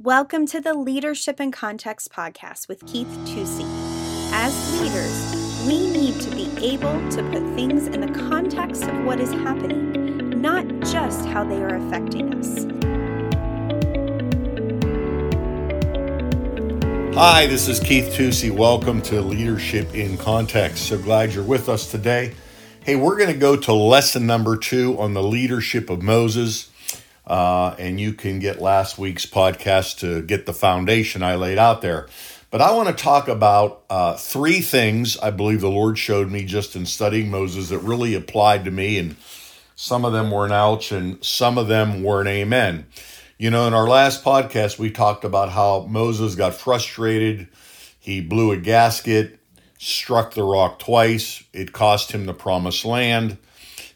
Welcome to the Leadership in Context podcast with Keith Tusey. As leaders, we need to be able to put things in the context of what is happening, not just how they are affecting us. Hi, this is Keith Tusey. Welcome to Leadership in Context. So glad you're with us today. Hey, we're going to go to lesson number two on the leadership of Moses. Uh, and you can get last week's podcast to get the foundation I laid out there. But I want to talk about uh, three things I believe the Lord showed me just in studying Moses that really applied to me, and some of them were an ouch, and some of them were an amen. You know, in our last podcast, we talked about how Moses got frustrated. He blew a gasket, struck the rock twice. It cost him the promised land,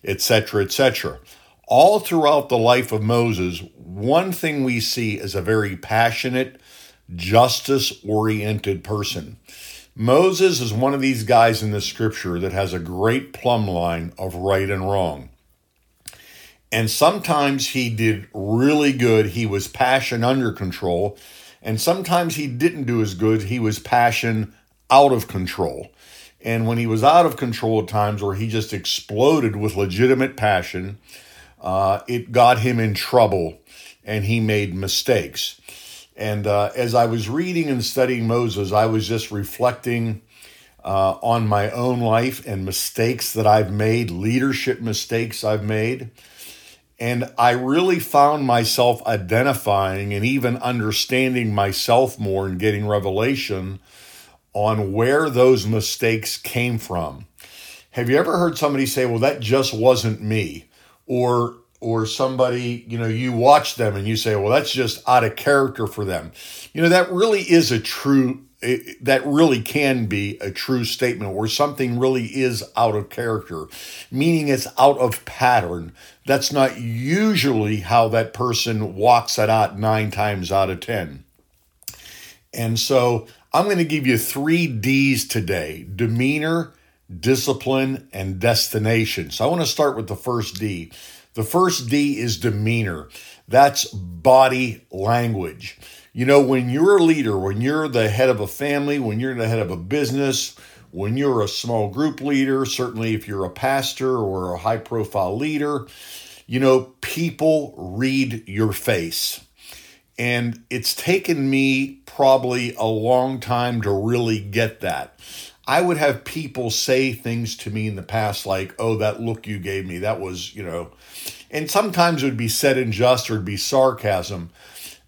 etc., etc all throughout the life of Moses, one thing we see is a very passionate, justice oriented person. Moses is one of these guys in the scripture that has a great plumb line of right and wrong. And sometimes he did really good. He was passion under control. And sometimes he didn't do as good. He was passion out of control. And when he was out of control at times where he just exploded with legitimate passion, uh, it got him in trouble and he made mistakes. And uh, as I was reading and studying Moses, I was just reflecting uh, on my own life and mistakes that I've made, leadership mistakes I've made. And I really found myself identifying and even understanding myself more and getting revelation on where those mistakes came from. Have you ever heard somebody say, Well, that just wasn't me? Or or somebody, you know, you watch them and you say, well, that's just out of character for them. You know, that really is a true, it, that really can be a true statement where something really is out of character, meaning it's out of pattern. That's not usually how that person walks it out nine times out of 10. And so I'm going to give you three D's today demeanor, discipline, and destination. So I want to start with the first D. The first D is demeanor. That's body language. You know, when you're a leader, when you're the head of a family, when you're the head of a business, when you're a small group leader, certainly if you're a pastor or a high profile leader, you know, people read your face. And it's taken me probably a long time to really get that. I would have people say things to me in the past like, oh, that look you gave me, that was, you know, and sometimes it would be said in jest or it'd be sarcasm.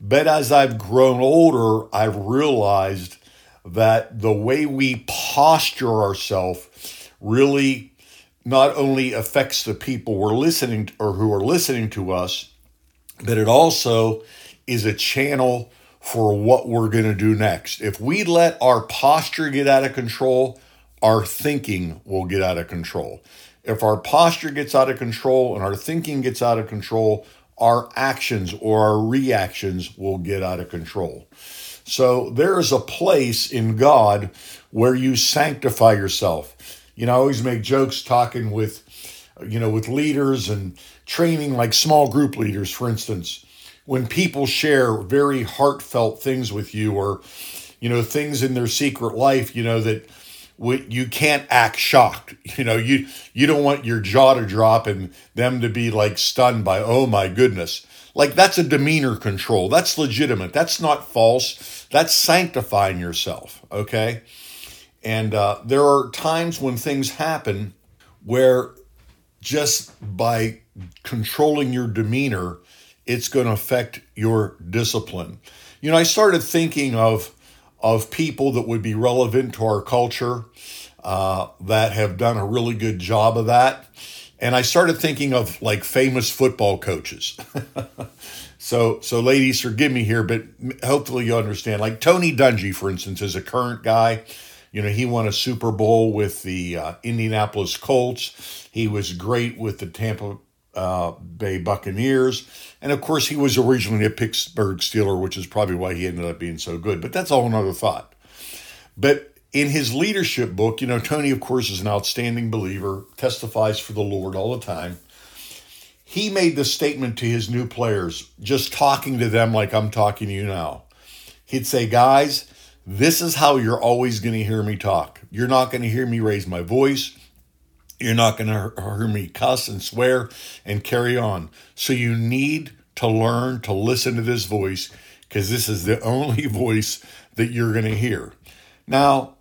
But as I've grown older, I've realized that the way we posture ourselves really not only affects the people we're listening to, or who are listening to us, but it also is a channel for what we're going to do next. If we let our posture get out of control, our thinking will get out of control. If our posture gets out of control and our thinking gets out of control, our actions or our reactions will get out of control. So there is a place in God where you sanctify yourself. You know, I always make jokes talking with, you know, with leaders and training like small group leaders, for instance when people share very heartfelt things with you or you know things in their secret life you know that you can't act shocked. You know you you don't want your jaw to drop and them to be like stunned by oh my goodness. Like that's a demeanor control. That's legitimate. That's not false. That's sanctifying yourself okay? And uh, there are times when things happen where just by controlling your demeanor it's going to affect your discipline. You know, I started thinking of of people that would be relevant to our culture uh, that have done a really good job of that, and I started thinking of like famous football coaches. so, so ladies, forgive me here, but hopefully you understand. Like Tony Dungy, for instance, is a current guy. You know, he won a Super Bowl with the uh, Indianapolis Colts. He was great with the Tampa uh, Bay Buccaneers. And of course, he was originally a Pittsburgh Steeler, which is probably why he ended up being so good. But that's all another thought. But in his leadership book, you know, Tony, of course, is an outstanding believer, testifies for the Lord all the time. he made the statement to his new players, just talking to them like I'm talking to you now. He'd say, Guys, this is how you're always going to hear me talk. You're not going to hear me raise my voice. You're not going to hear me cuss and swear and carry on. So you need to learn to listen to this voice because this is the only voice that you're going to hear. Now,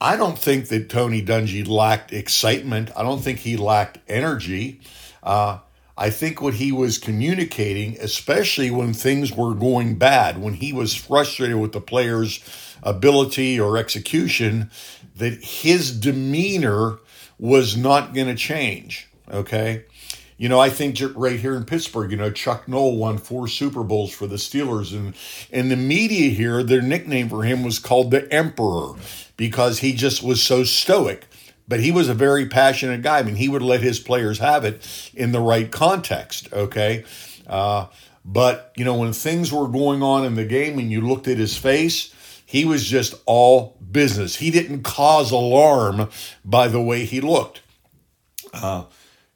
I don't think that Tony Dungy lacked excitement. I don't think he lacked energy. Uh, I think what he was communicating, especially when things were going bad, when he was frustrated with the player's ability or execution, that his demeanor was not going to change. Okay. You know, I think right here in Pittsburgh, you know, Chuck Noll won four Super Bowls for the Steelers, and in the media here, their nickname for him was called the Emperor because he just was so stoic. But he was a very passionate guy. I mean, he would let his players have it in the right context. Okay. Uh, but, you know, when things were going on in the game and you looked at his face, he was just all business. He didn't cause alarm by the way he looked. Uh,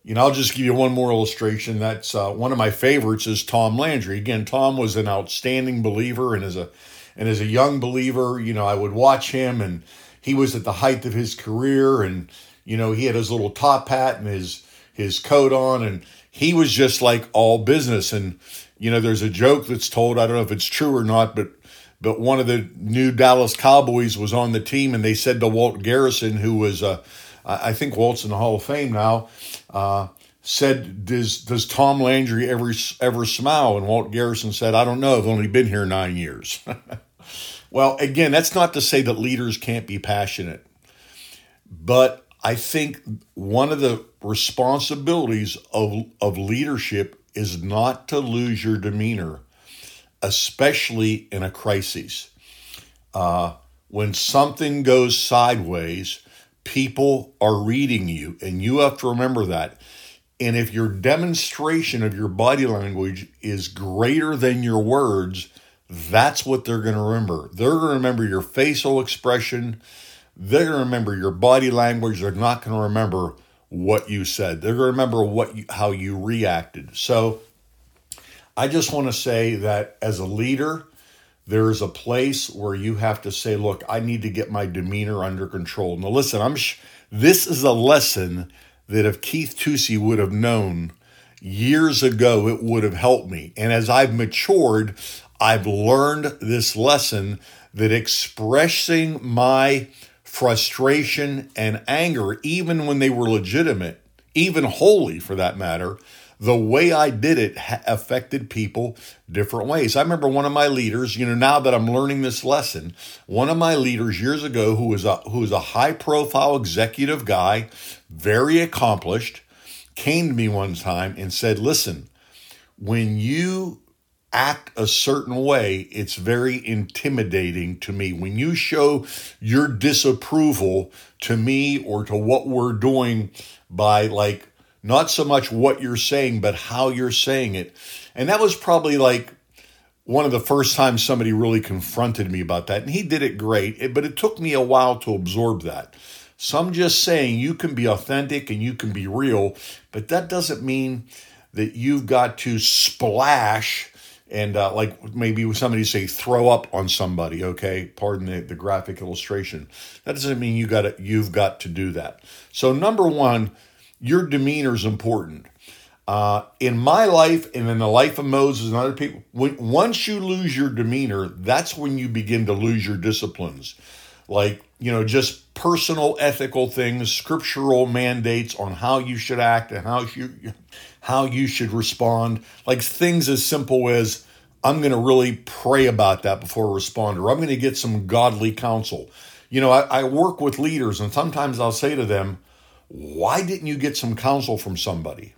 you know, I'll just give you one more illustration. That's uh, one of my favorites is Tom Landry. Again, Tom was an outstanding believer, and as a and as a young believer, you know, I would watch him, and he was at the height of his career, and you know, he had his little top hat and his his coat on, and he was just like all business. And you know, there's a joke that's told. I don't know if it's true or not, but but one of the new Dallas Cowboys was on the team, and they said to Walt Garrison, who was a I think Walt's in the Hall of Fame now, uh, said, does, does Tom Landry ever, ever smile? And Walt Garrison said, I don't know. I've only been here nine years. well, again, that's not to say that leaders can't be passionate. But I think one of the responsibilities of, of leadership is not to lose your demeanor, especially in a crisis. Uh, when something goes sideways, people are reading you, and you have to remember that. And if your demonstration of your body language is greater than your words, that's what they're going to remember. They're going to remember your facial expression. They're going to remember your body language. They're not going to remember what you said. They're going to remember what you, how you reacted. So I just want to say that as a leader, there is a place where you have to say, look, I need to get my demeanor under control. Now, listen, I'm sh- this is a lesson that if Keith Tusey would have known years ago, it would have helped me. And as I've matured, I've learned this lesson that expressing my frustration and anger, even when they were legitimate, even holy for that matter, the way I did it affected people different ways. I remember one of my leaders, you know, now that I'm learning this lesson, one of my leaders years ago who was a who was a high profile executive guy, very accomplished, came to me one time and said, "Listen, when you act a certain way, it's very intimidating to me. When you show your disapproval to me or to what we're doing by like not so much what you're saying, but how you're saying it. And that was probably like one of the first times somebody really confronted me about that. And he did it great, but it took me a while to absorb that. So I'm just saying you can be authentic and you can be real, but that doesn't mean that you've got to splash and uh, like maybe somebody say throw up on somebody okay pardon the, the graphic illustration that doesn't mean you got to you've got to do that so number one your demeanor is important. Uh, in my life and in the life of Moses and other people, when, once you lose your demeanor, that's when you begin to lose your disciplines. Like, you know, just personal ethical things, scriptural mandates on how you should act and how you, how you should respond. Like things as simple as, I'm going to really pray about that before I respond, or I'm going to get some godly counsel. You know, I, I work with leaders, and sometimes I'll say to them, why didn't you get some counsel from somebody?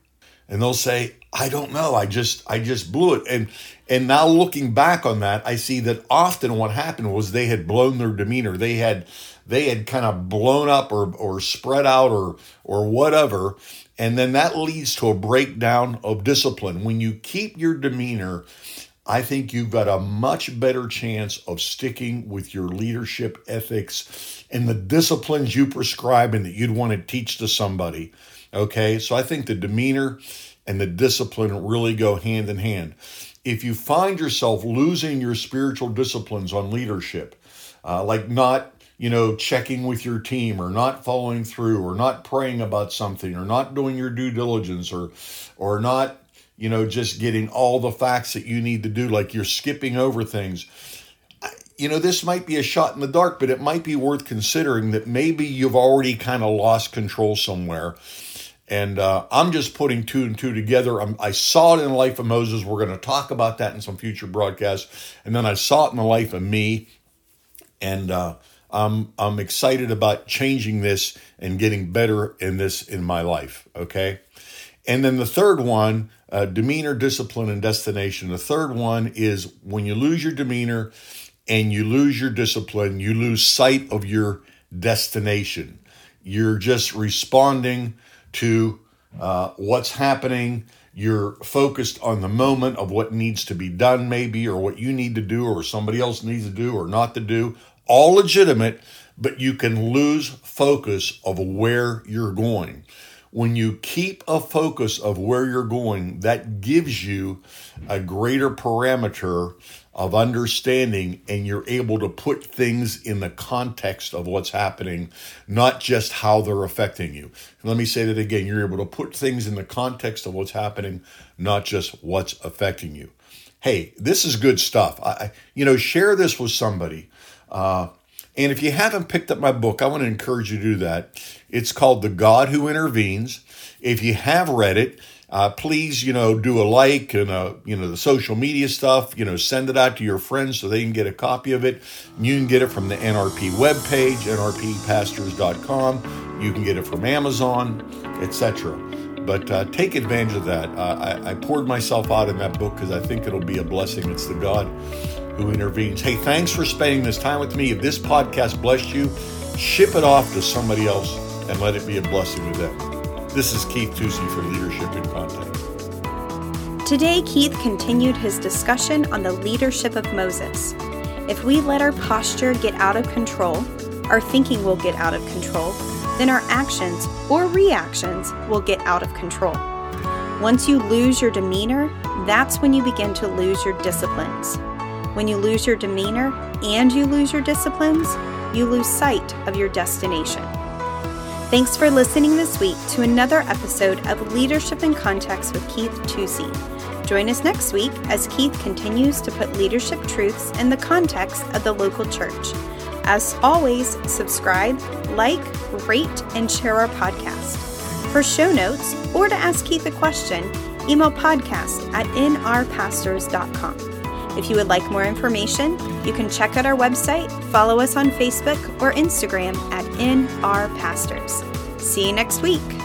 And they'll say i don't know. I just i just blew it. And and now looking back on that i see that often what happened was they had blown their demeanor. They had they had kind of blown up or or spread out or or whatever. And then that leads to a breakdown of discipline. When you keep your demeanor I think you've got a much better chance of sticking with your leadership ethics and the disciplines you prescribe and that you'd want to teach to somebody. Okay, so I think the demeanor and the discipline really go hand in hand. If you find yourself losing your spiritual disciplines on leadership, uh, like not you know checking with your team or not following through or not praying about something or not doing your due diligence or or not you know just getting all the facts that you need to do like you're skipping over things you know, this might be a shot in the dark, but it might be worth considering that maybe you've already kind of lost control somewhere. And uh, I'm just putting two and two together. I'm, i saw it in the life of Moses. We're going to talk about that in some future broadcasts. And then I saw it in the life of me. And uh, I'm, I'm excited about changing this and getting better in this in my life. Okay. And then the third one, uh, demeanor, discipline, and destination. The third one is when you lose your demeanor, and you lose your discipline, you lose sight of your destination. You're just responding to uh, what's happening. You're focused on the moment of what needs to be done, maybe, or what you need to do, or somebody else needs to do, or not to do. All legitimate, but you can lose focus of where you're going. When you keep a focus of where you're going, that gives you a greater parameter of understanding and you're able to put things in the context of what's happening, not just how they're affecting you. let me say that again you're able to put things in the context of what's happening, not just what's affecting you. Hey, this is good stuff. I, you know, share this with somebody. Uh, and if you haven't picked up my book, I want to encourage you to do that. It's called The God Who Intervenes. If you have read it, uh, please, you know, do a like and, uh, you know, the social media stuff, you know, send it out to your friends so they can get a copy of it. You can get it from the NRP webpage, nrppastors.com. You can get it from Amazon, etc. But uh, take advantage of that. Uh, I, I poured myself out in that book because I think it'll be a blessing. It's the God who intervenes. Hey, thanks for spending this time with me. If this podcast blessed you, ship it off to somebody else and let it be a blessing to them. This is Keith Tusey for Leadership in Context. Today, Keith continued his discussion on the leadership of Moses. If we let our posture get out of control, our thinking will get out of control, then our actions or reactions will get out of control. Once you lose your demeanor, that's when you begin to lose your disciplines. When you lose your demeanor and you lose your disciplines, you lose sight of your destination. Thanks for listening this week to another episode of Leadership in Context with Keith Tusey. Join us next week as Keith continues to put leadership truths in the context of the local church. As always, subscribe, like, rate, and share our podcast. For show notes or to ask Keith a question, email podcast at nrpastors.com. If you would like more information, you can check out our website, follow us on Facebook or Instagram at In Our Pastors. See you next week.